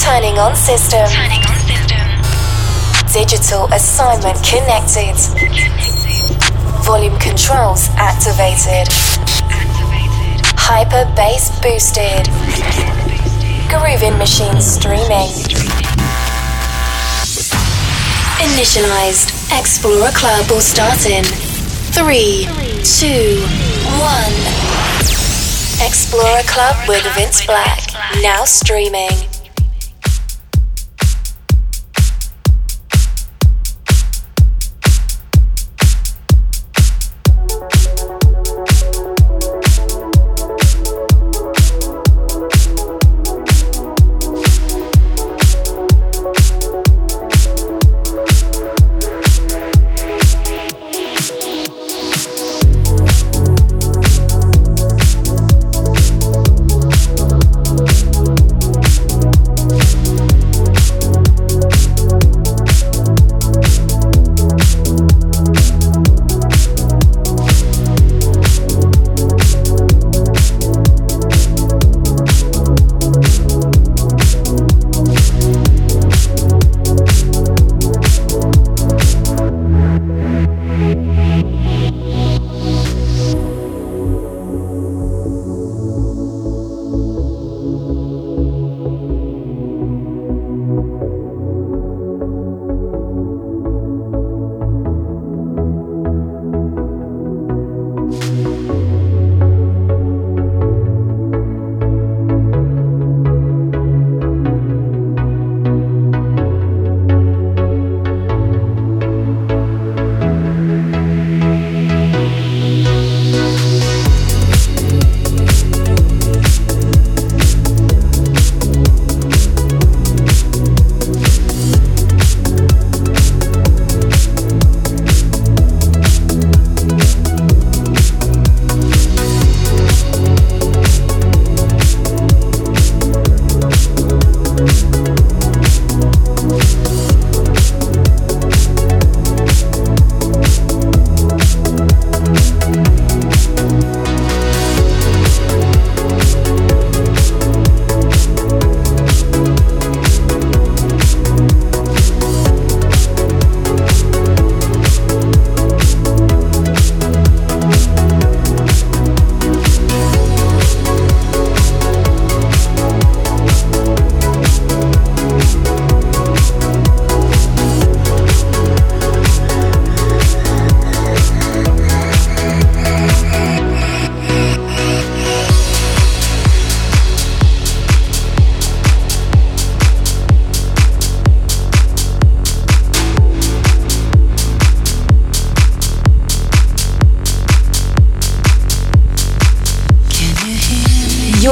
Turning on system. Turning on system. Digital assignment connected. Volume controls activated. Activated. Hyper bass boosted. Grooving machine streaming. Initialized. Explorer Club will start in three, two, one. Explorer Club with Vince Black. Now streaming.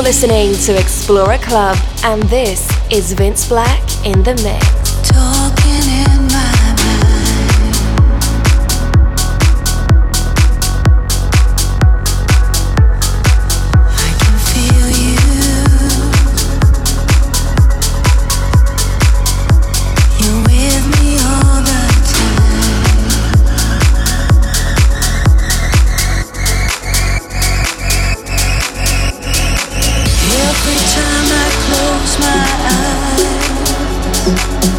Listening to Explorer Club, and this is Vince Black in the mix. close my eyes.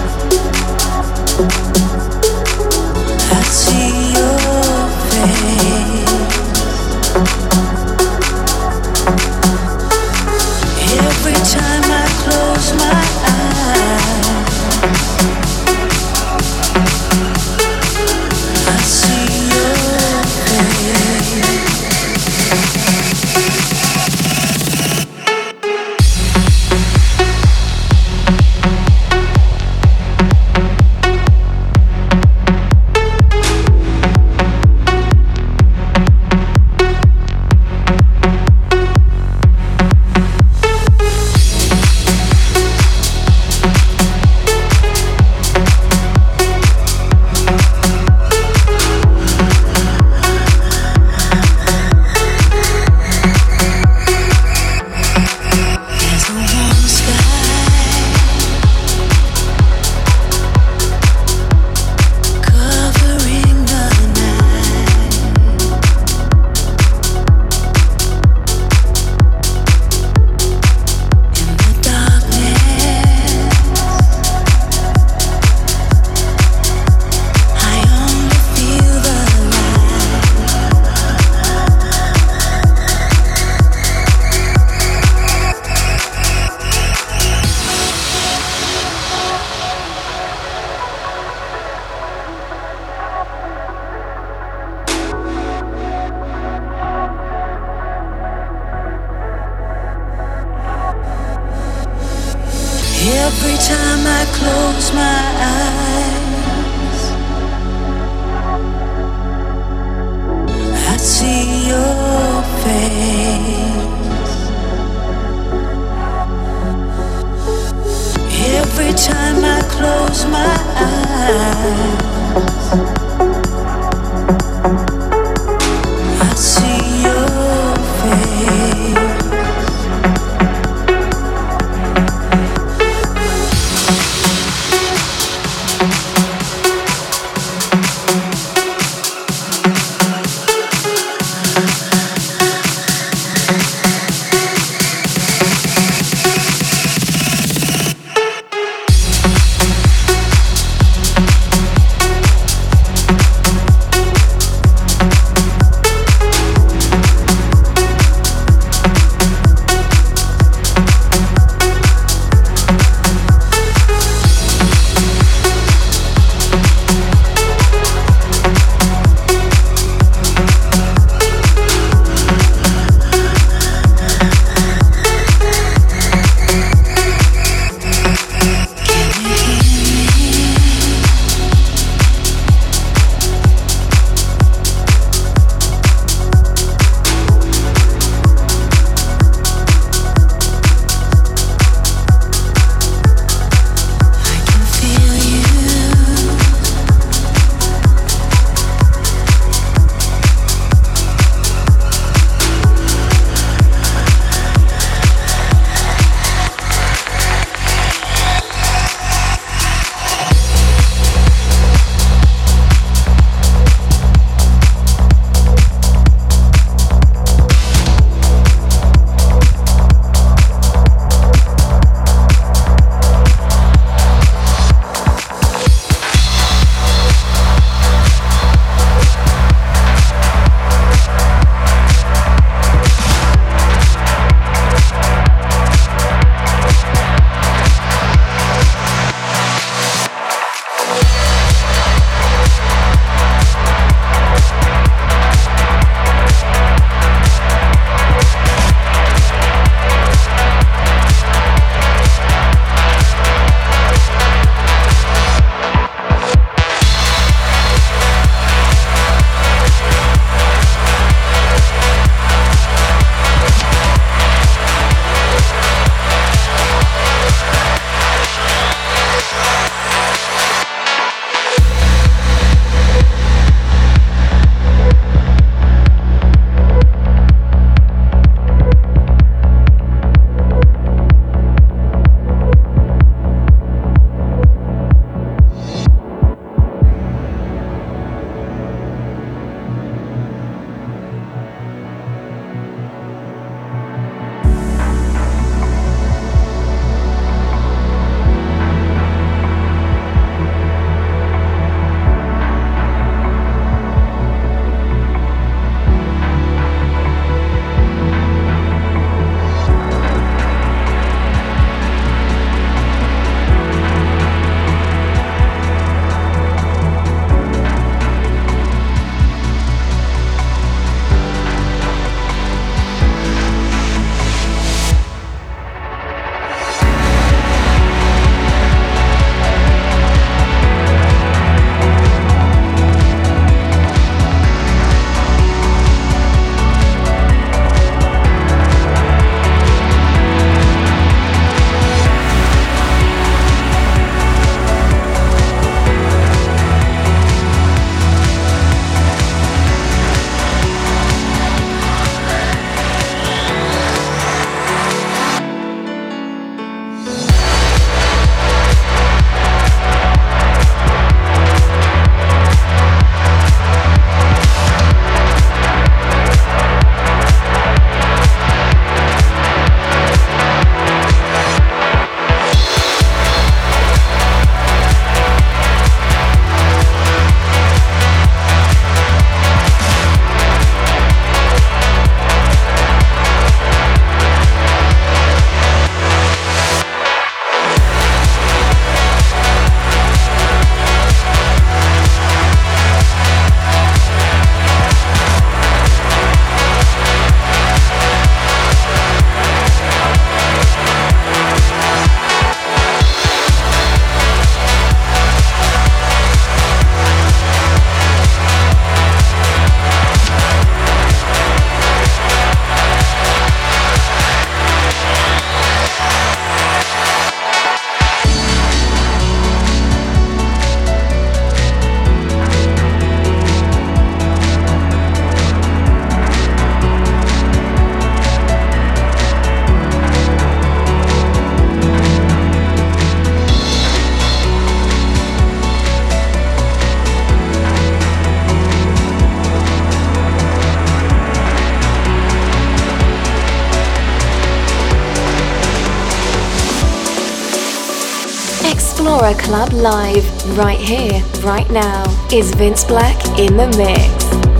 Explorer Club live, right here, right now, is Vince Black in the mix.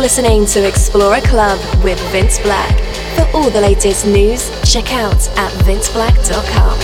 You're listening to Explorer Club with Vince Black. For all the latest news, check out at vinceblack.com.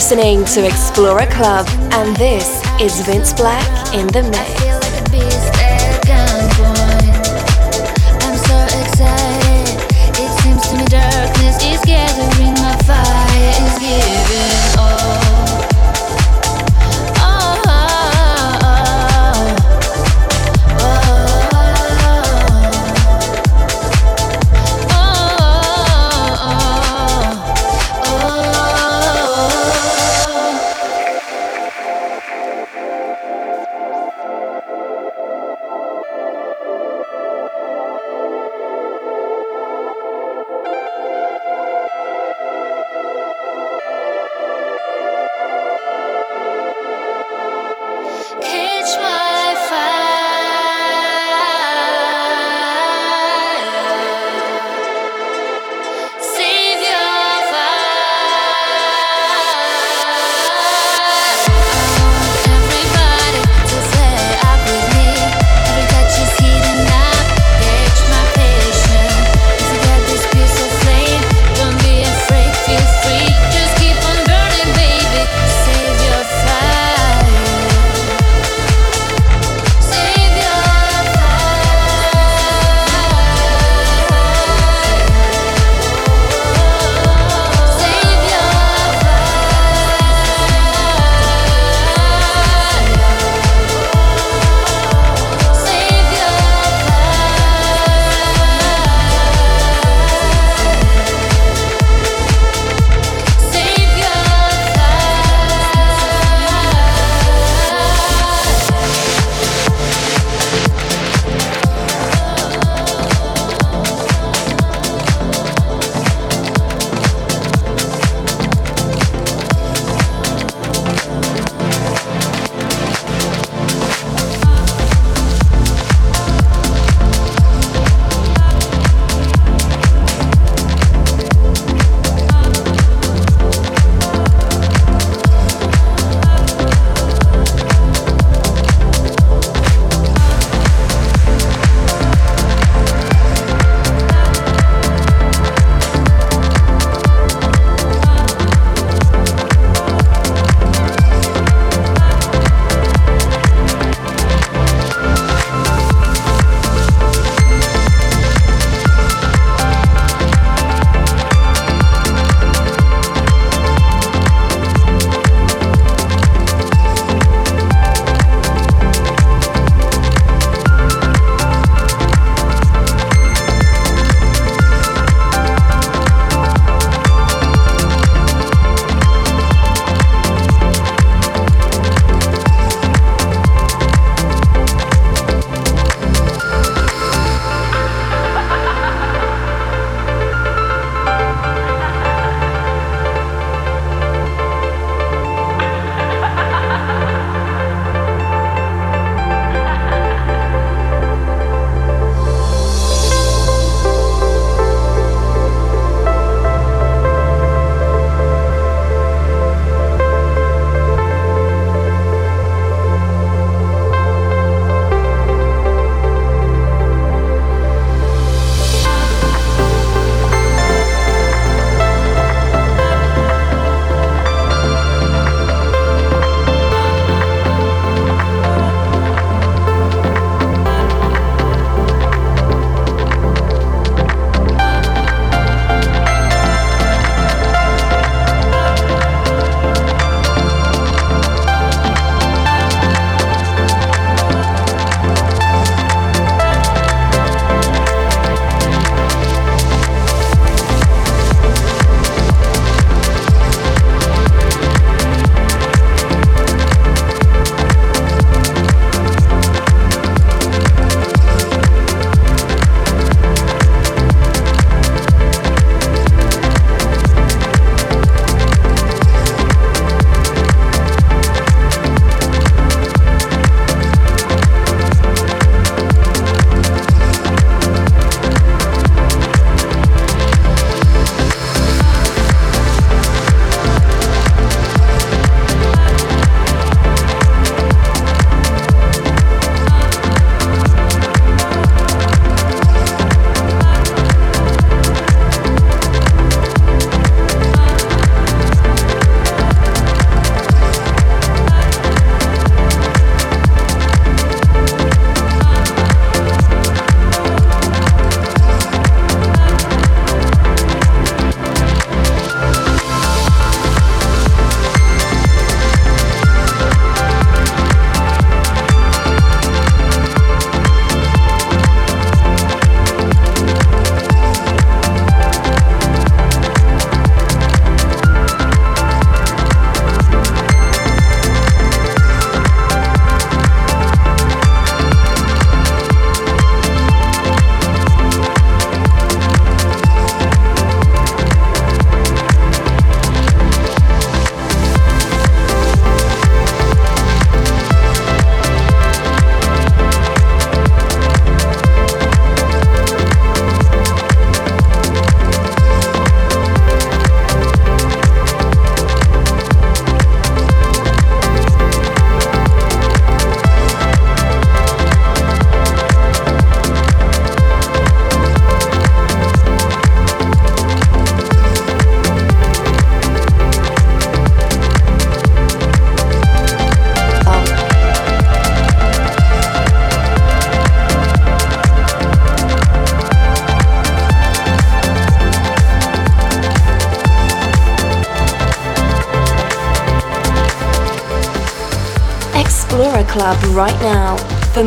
listening to Explorer Club, and this is Vince Black in the mix.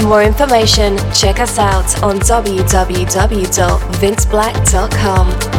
More information, check us out on www.vinceblack.com.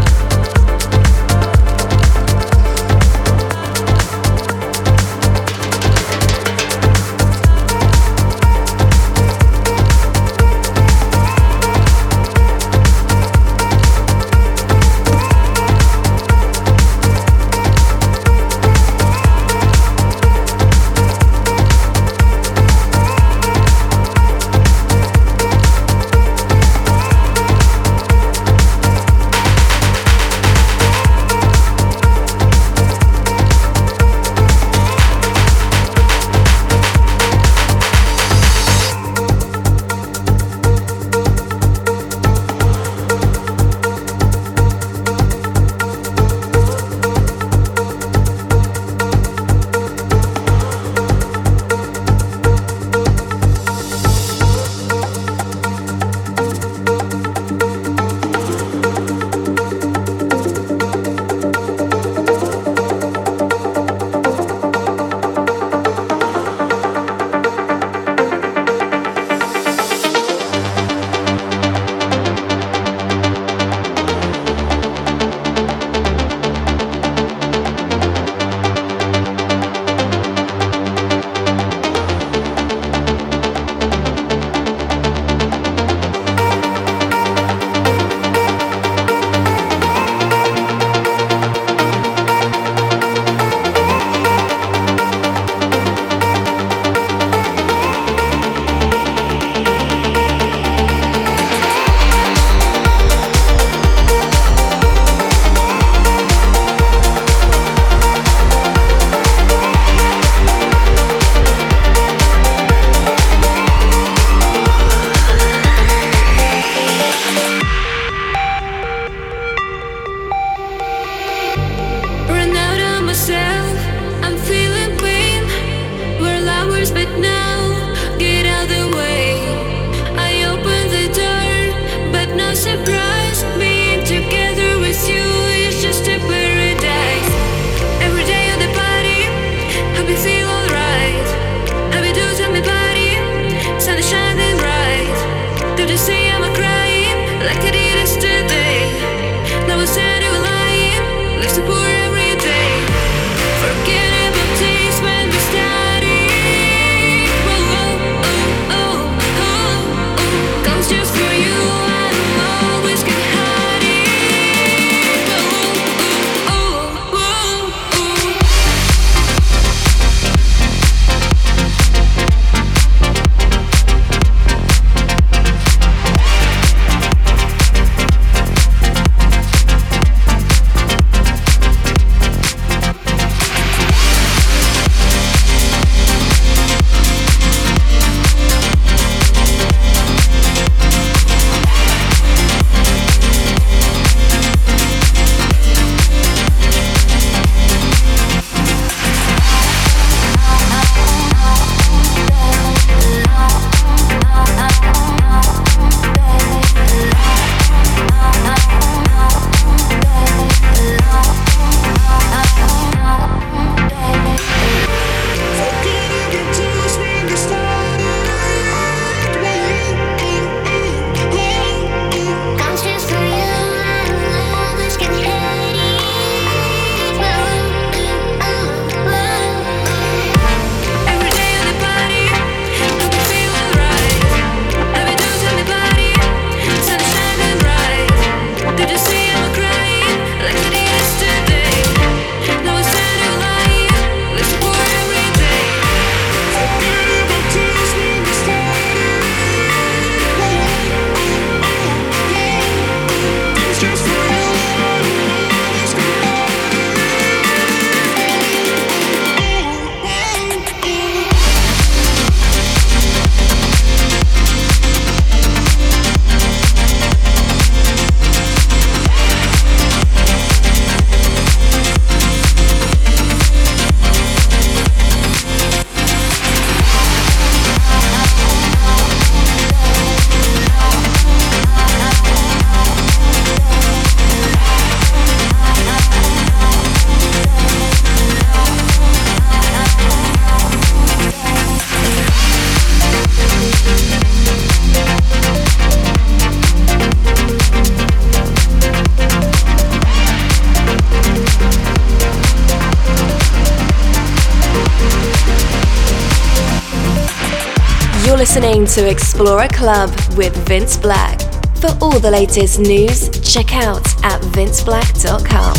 listening to Explorer Club with Vince Black. For all the latest news, check out at vinceblack.com.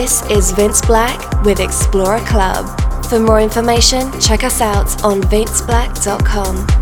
This is Vince Black with Explorer Club. For more information, check us out on vinceblack.com.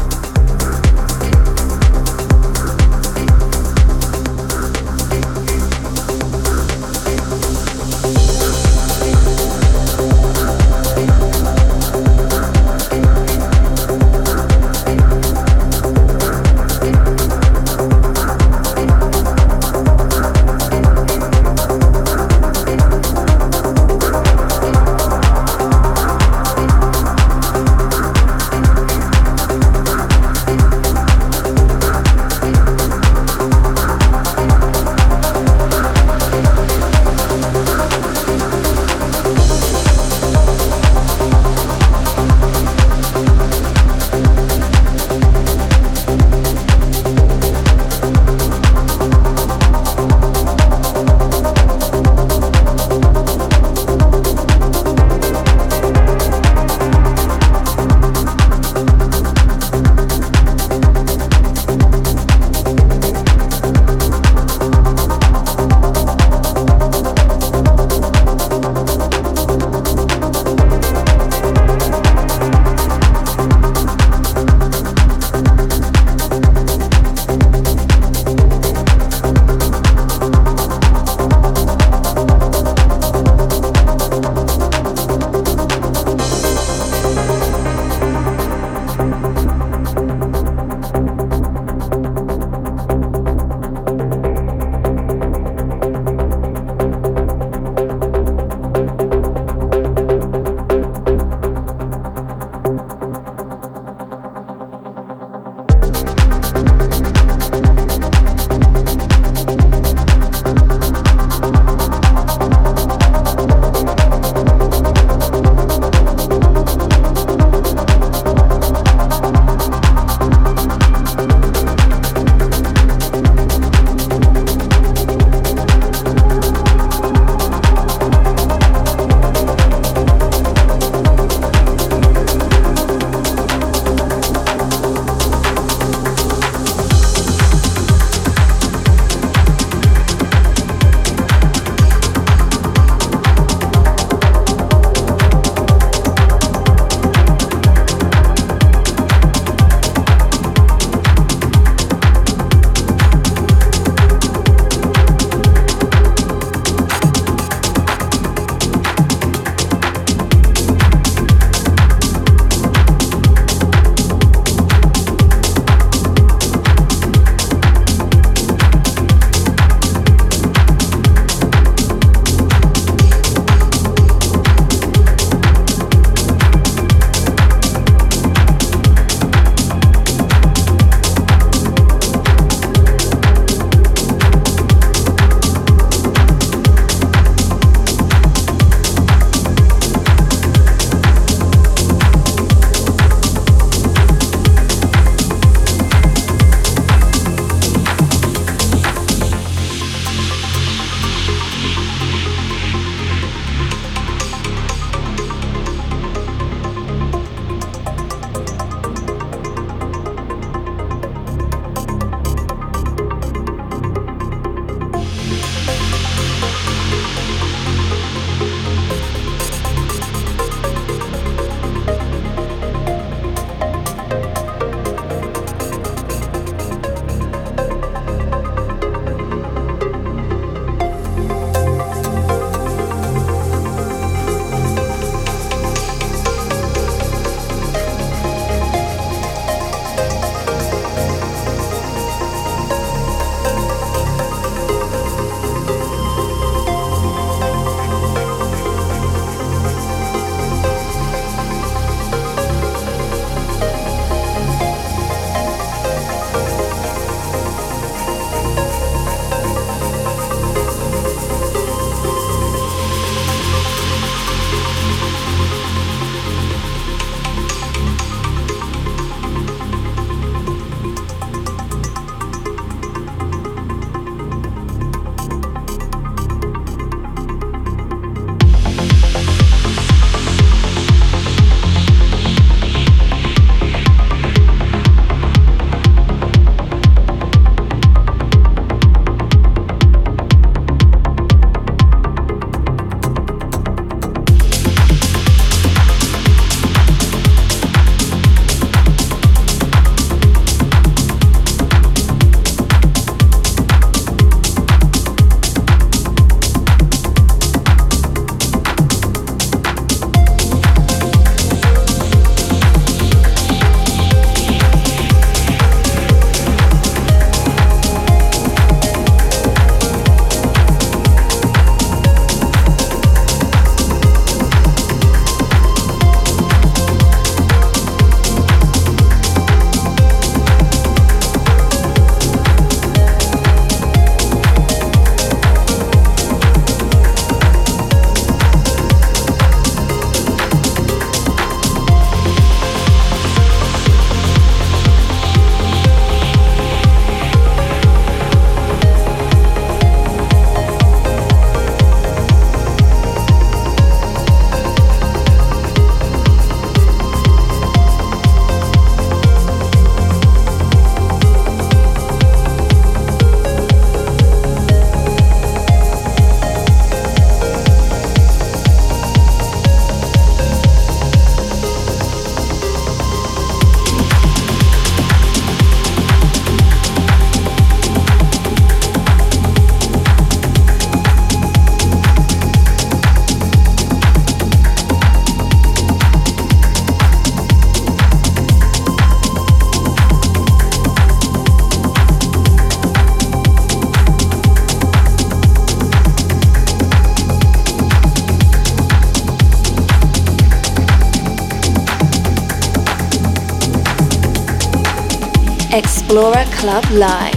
Explorer Club Live.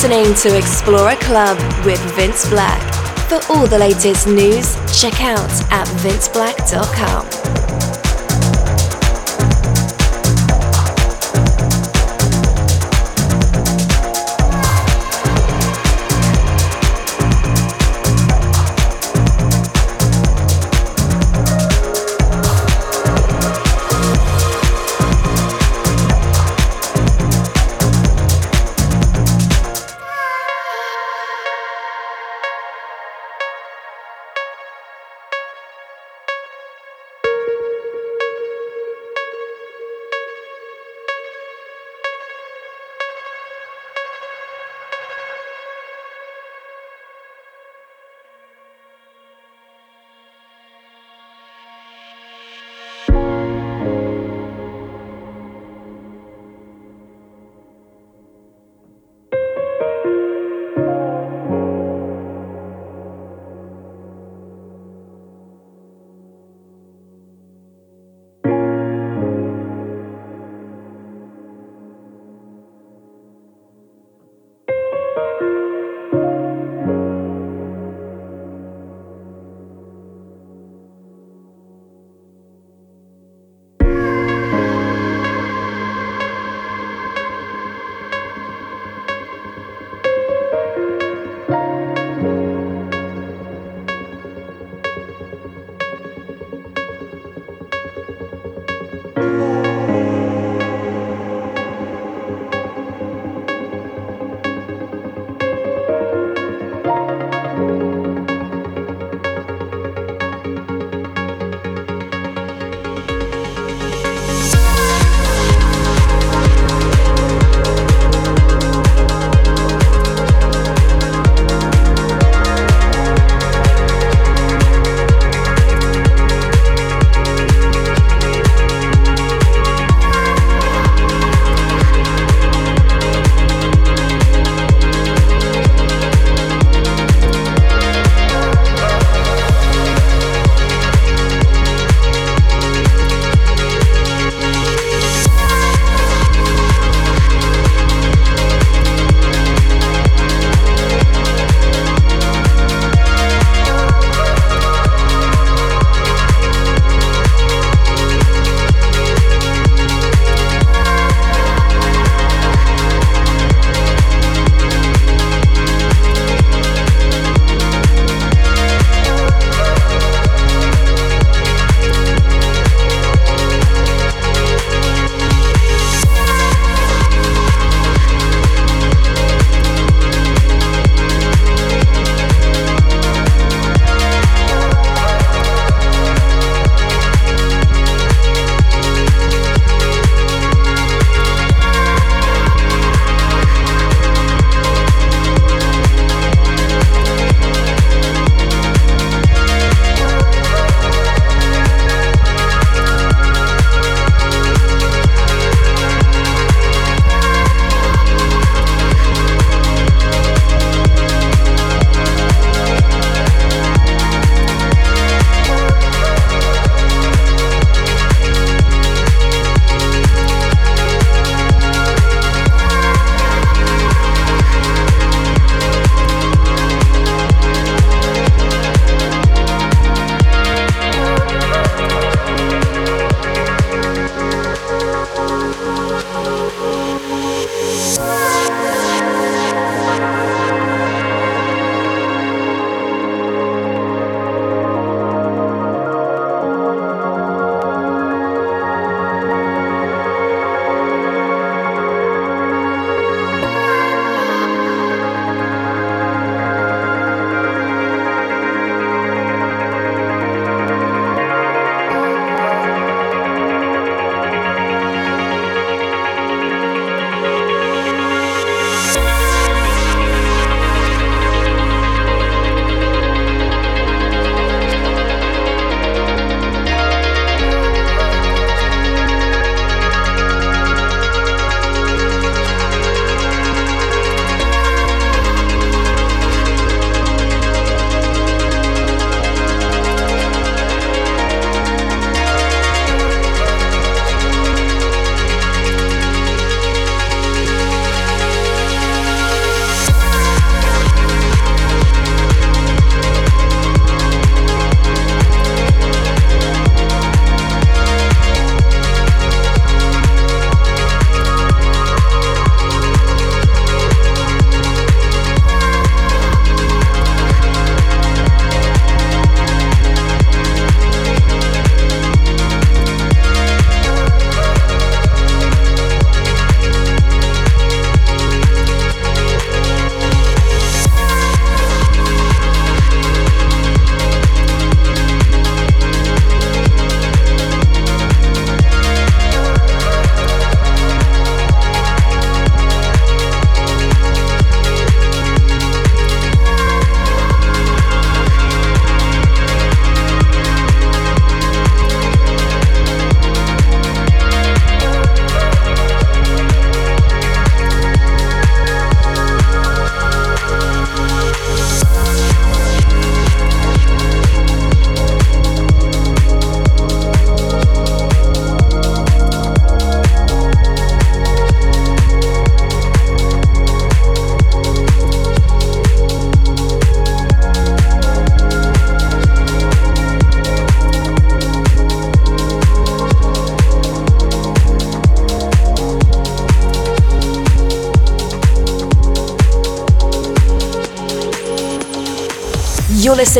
Listening to Explorer Club with Vince Black. For all the latest news, check out at vinceblack.com.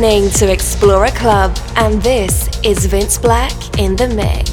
listening to Explorer Club, and this is Vince Black in the mix.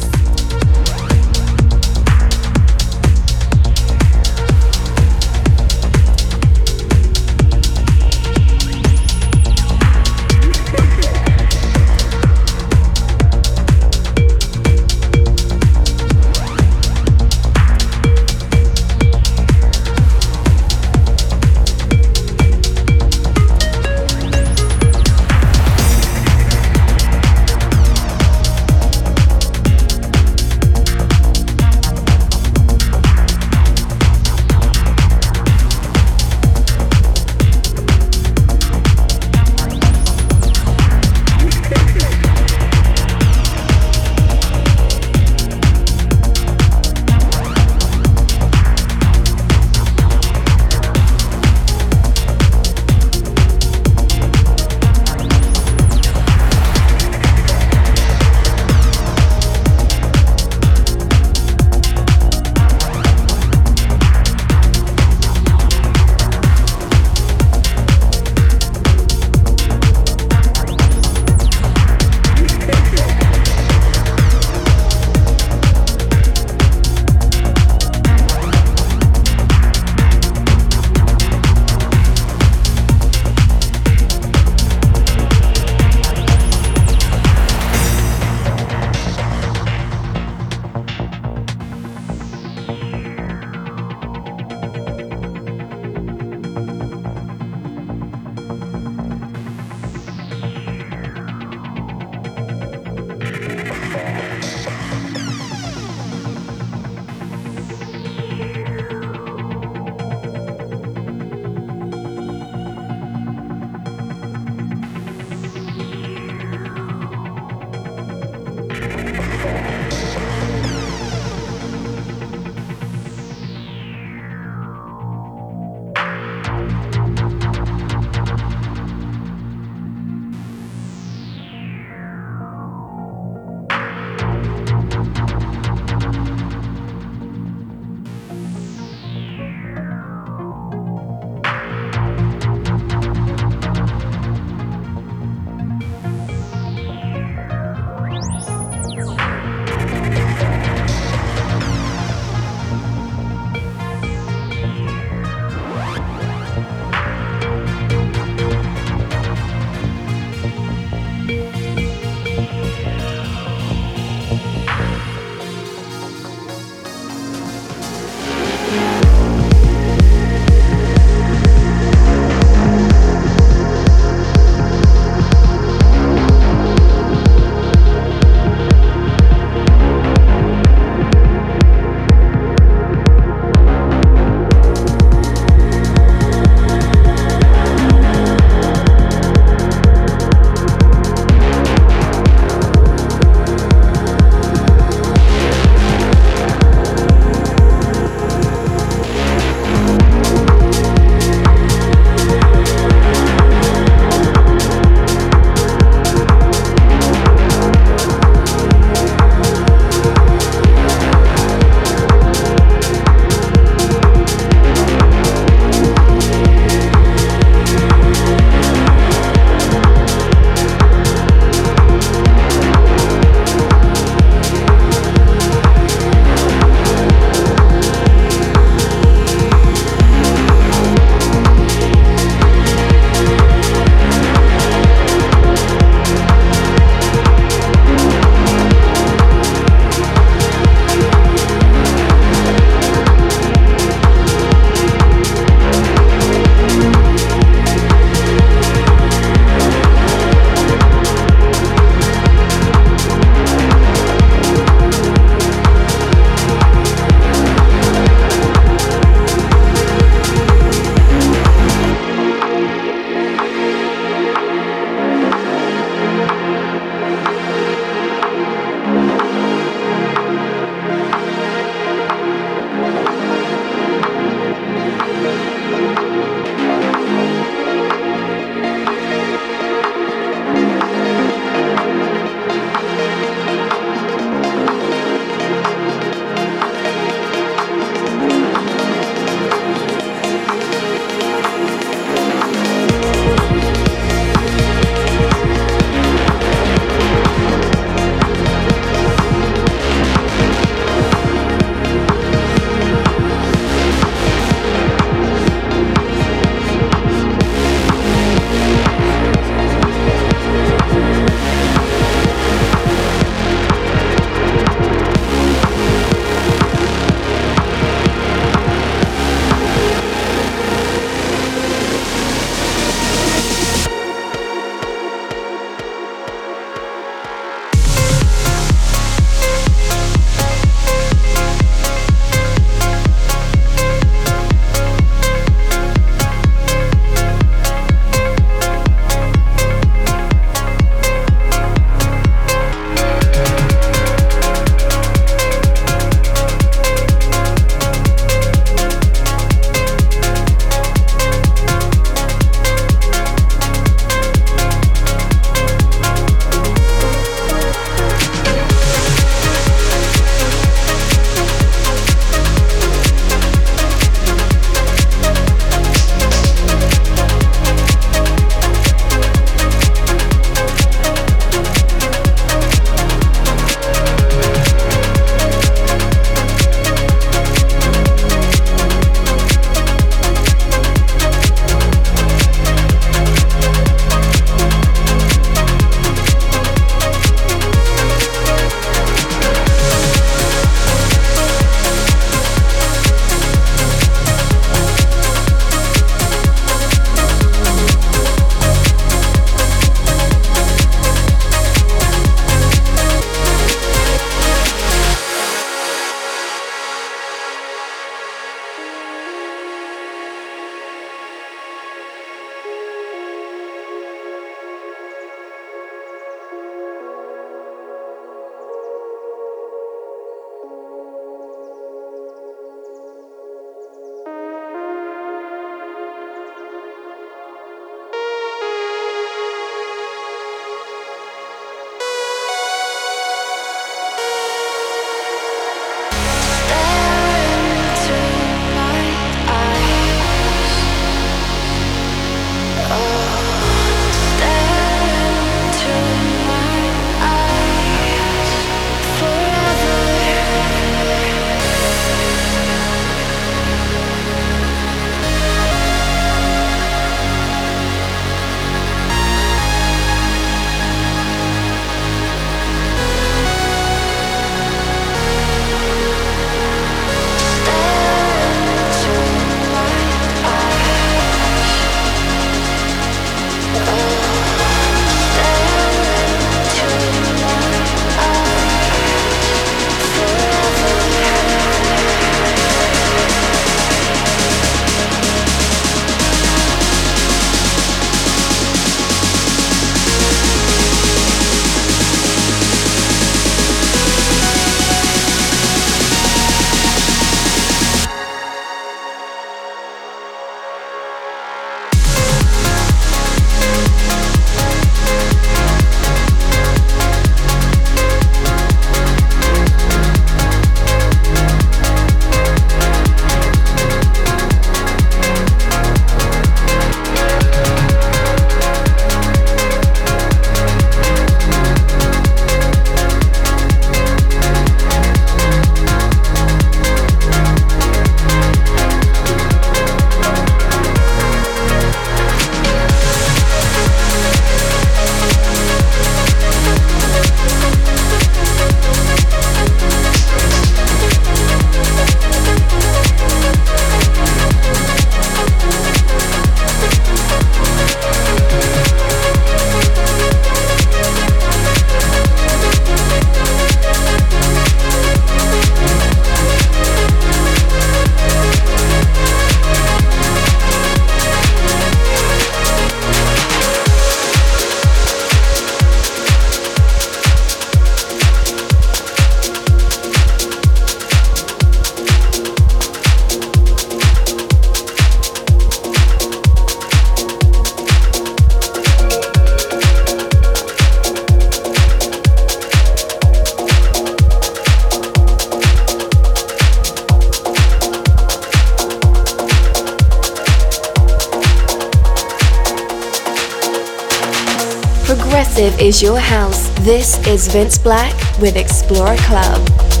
This is Vince Black with Explorer Club.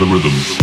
the rhythm.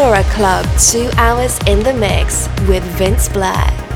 Club, two hours in the mix with Vince Black.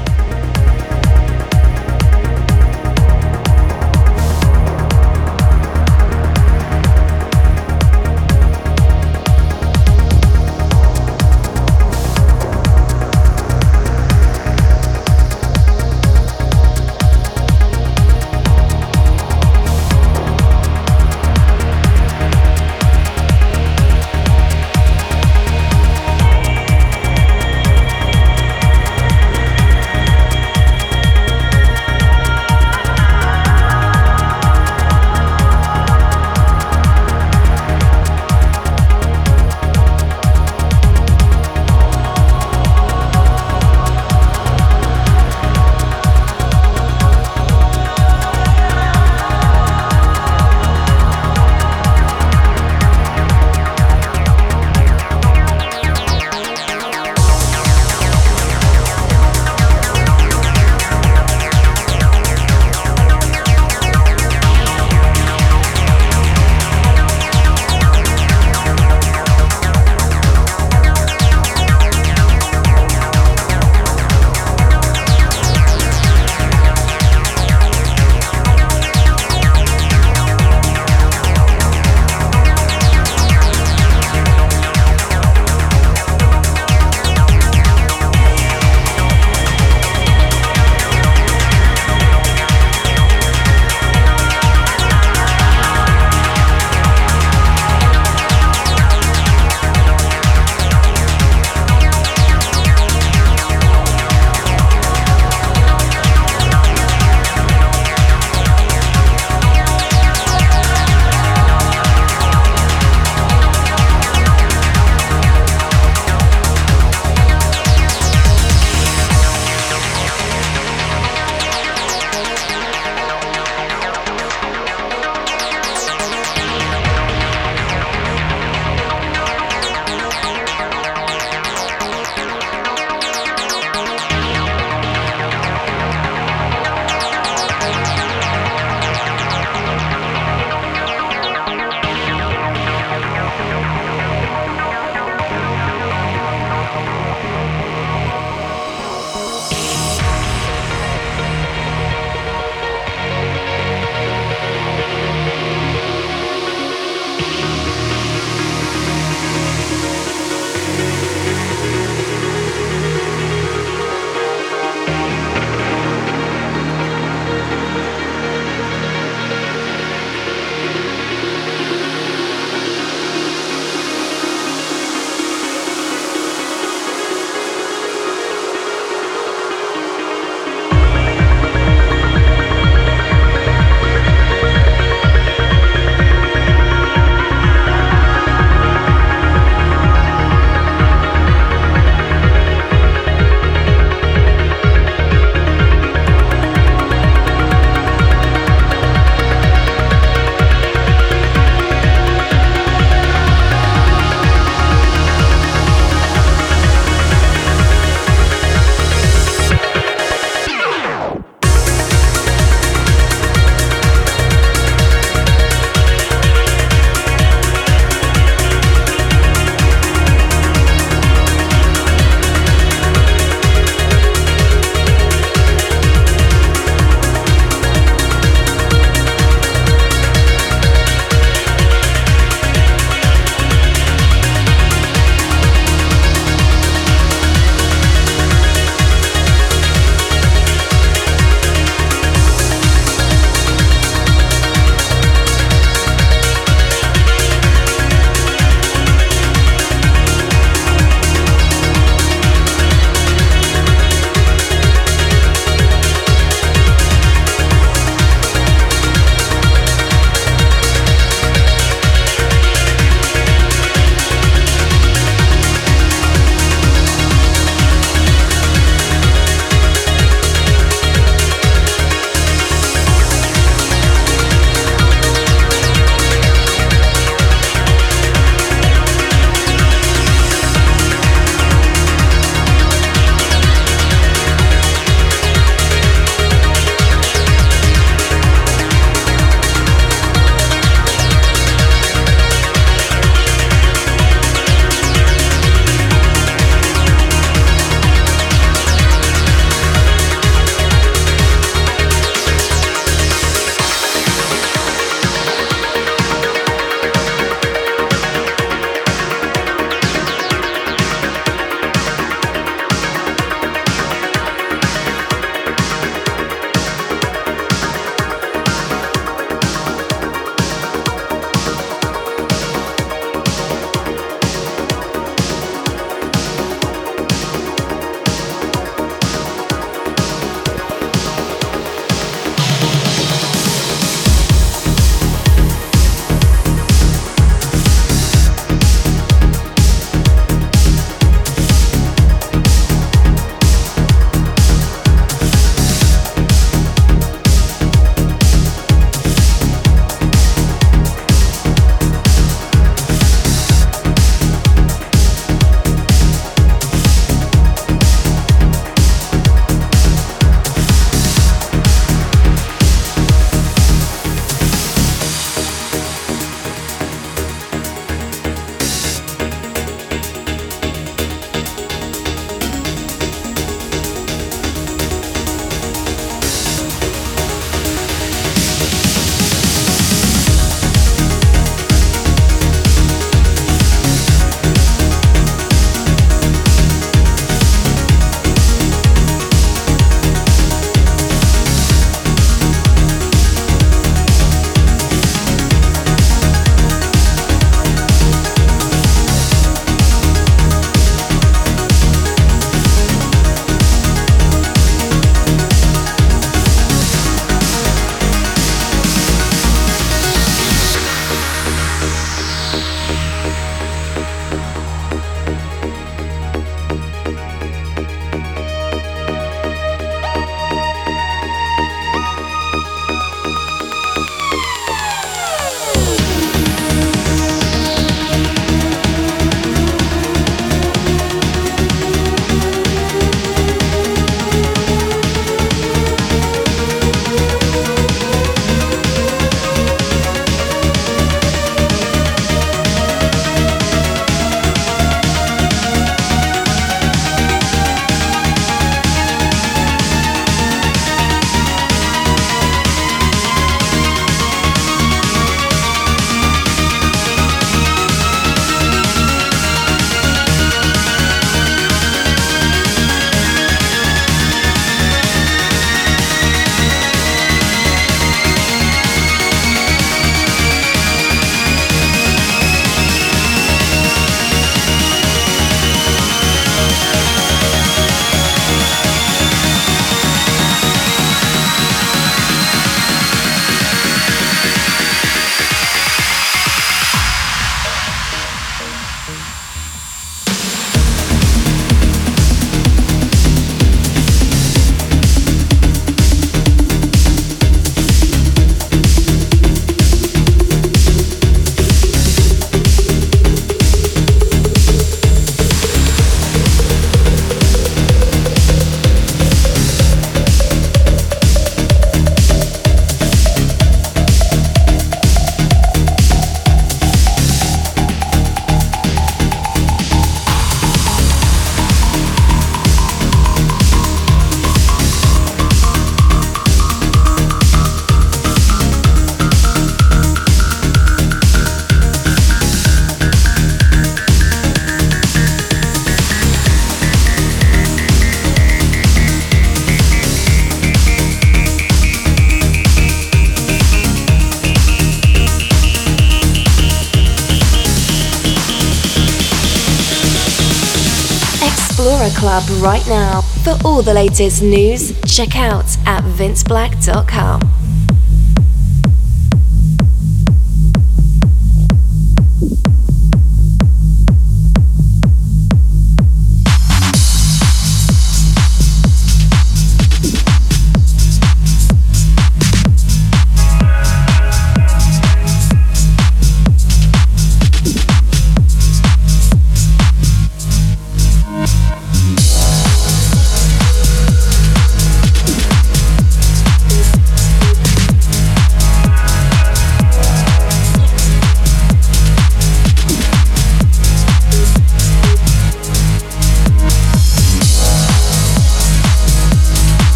Right now. For all the latest news, check out at vinceblack.com.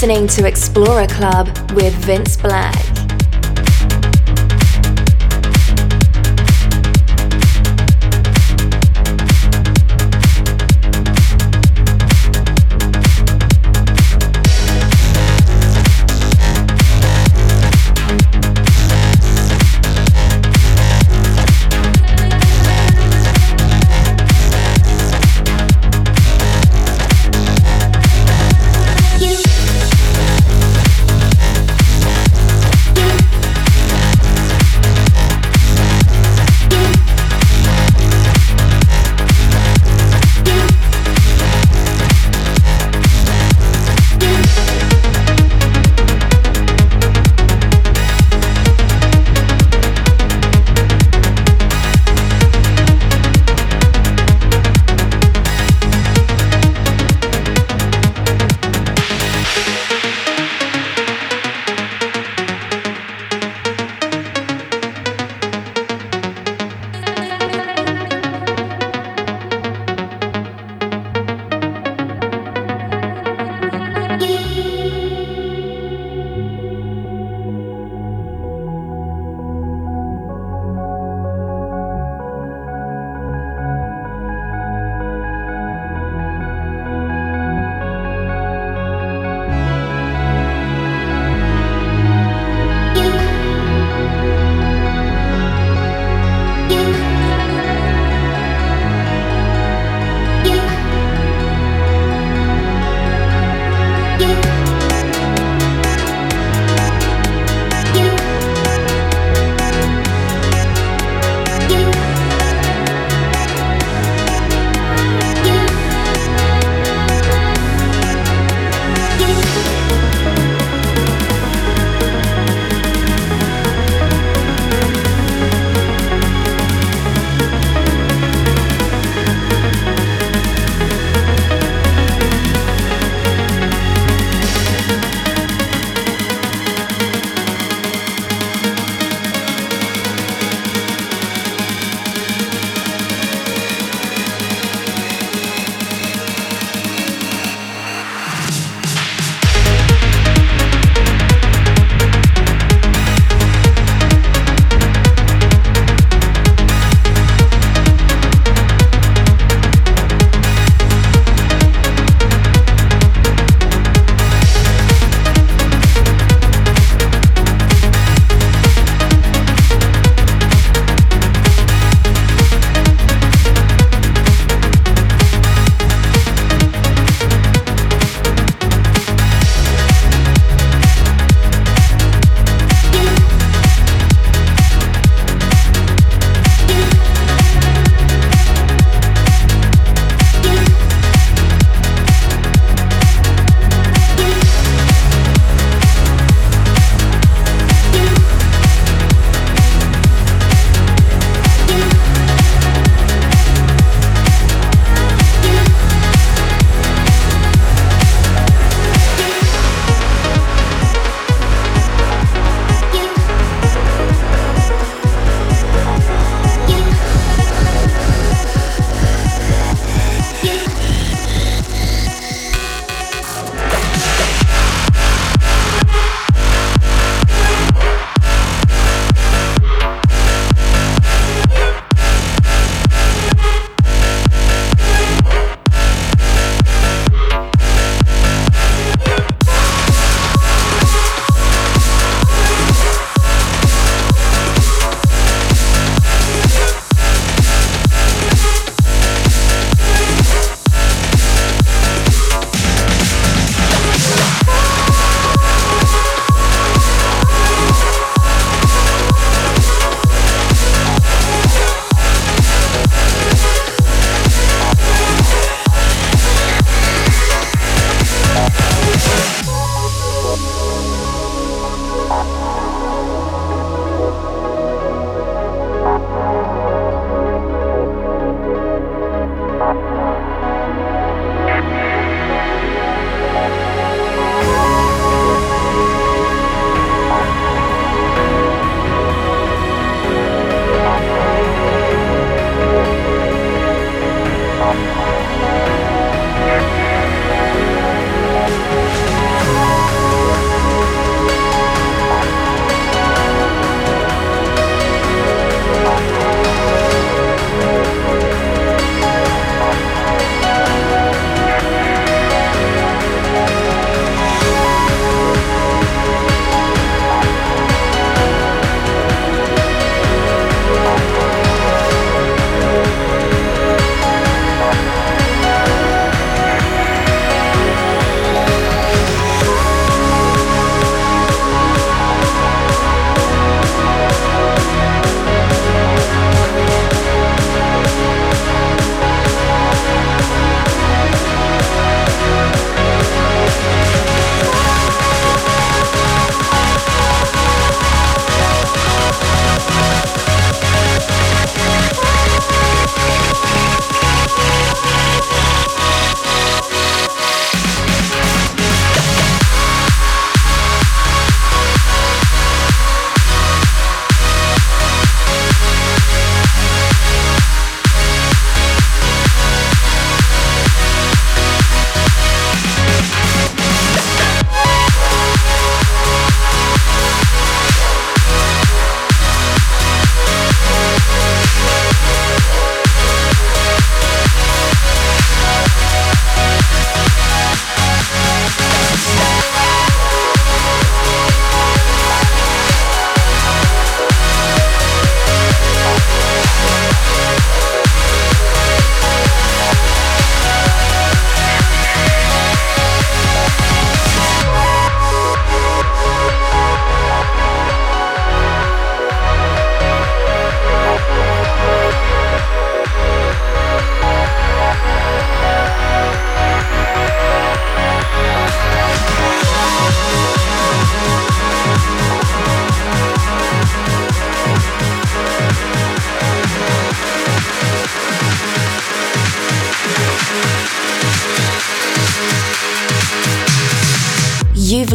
listening to Explorer Club with Vince Black.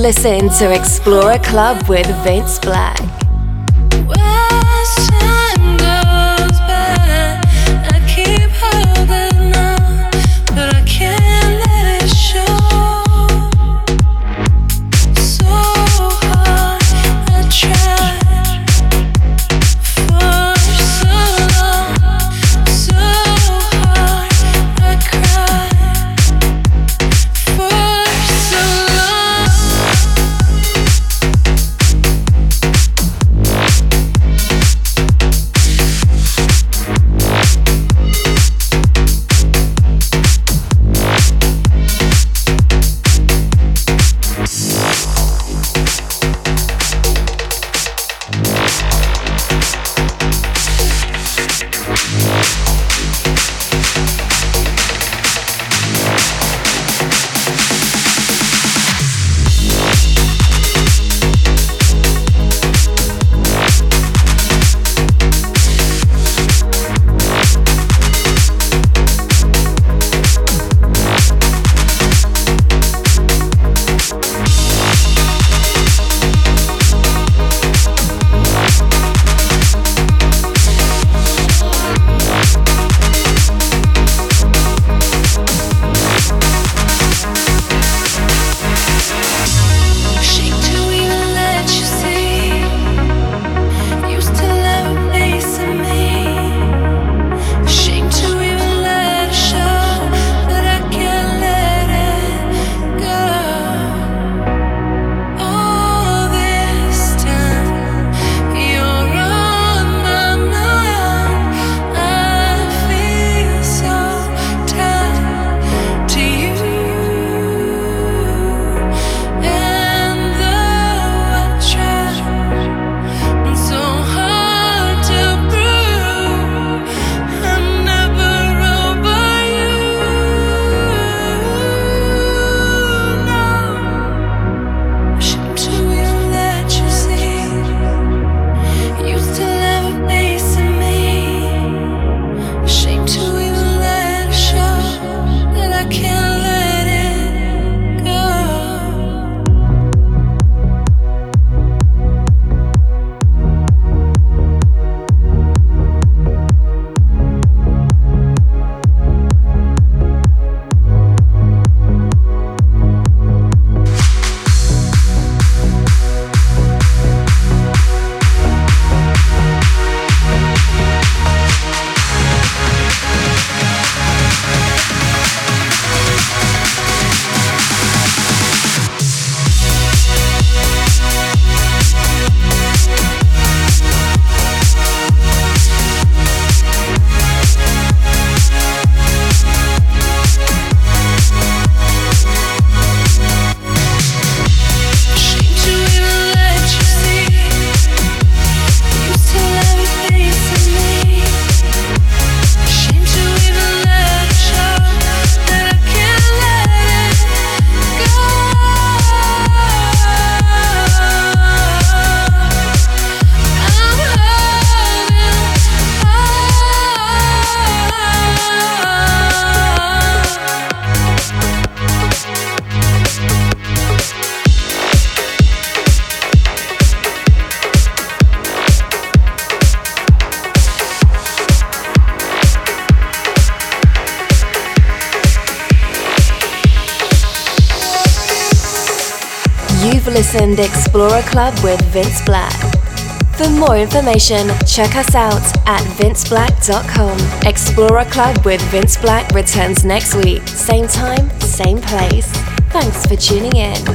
Listened to Explorer Club with Vince Black. Listened Explorer Club with Vince Black. For more information, check us out at vinceblack.com. Explorer Club with Vince Black returns next week. Same time, same place. Thanks for tuning in.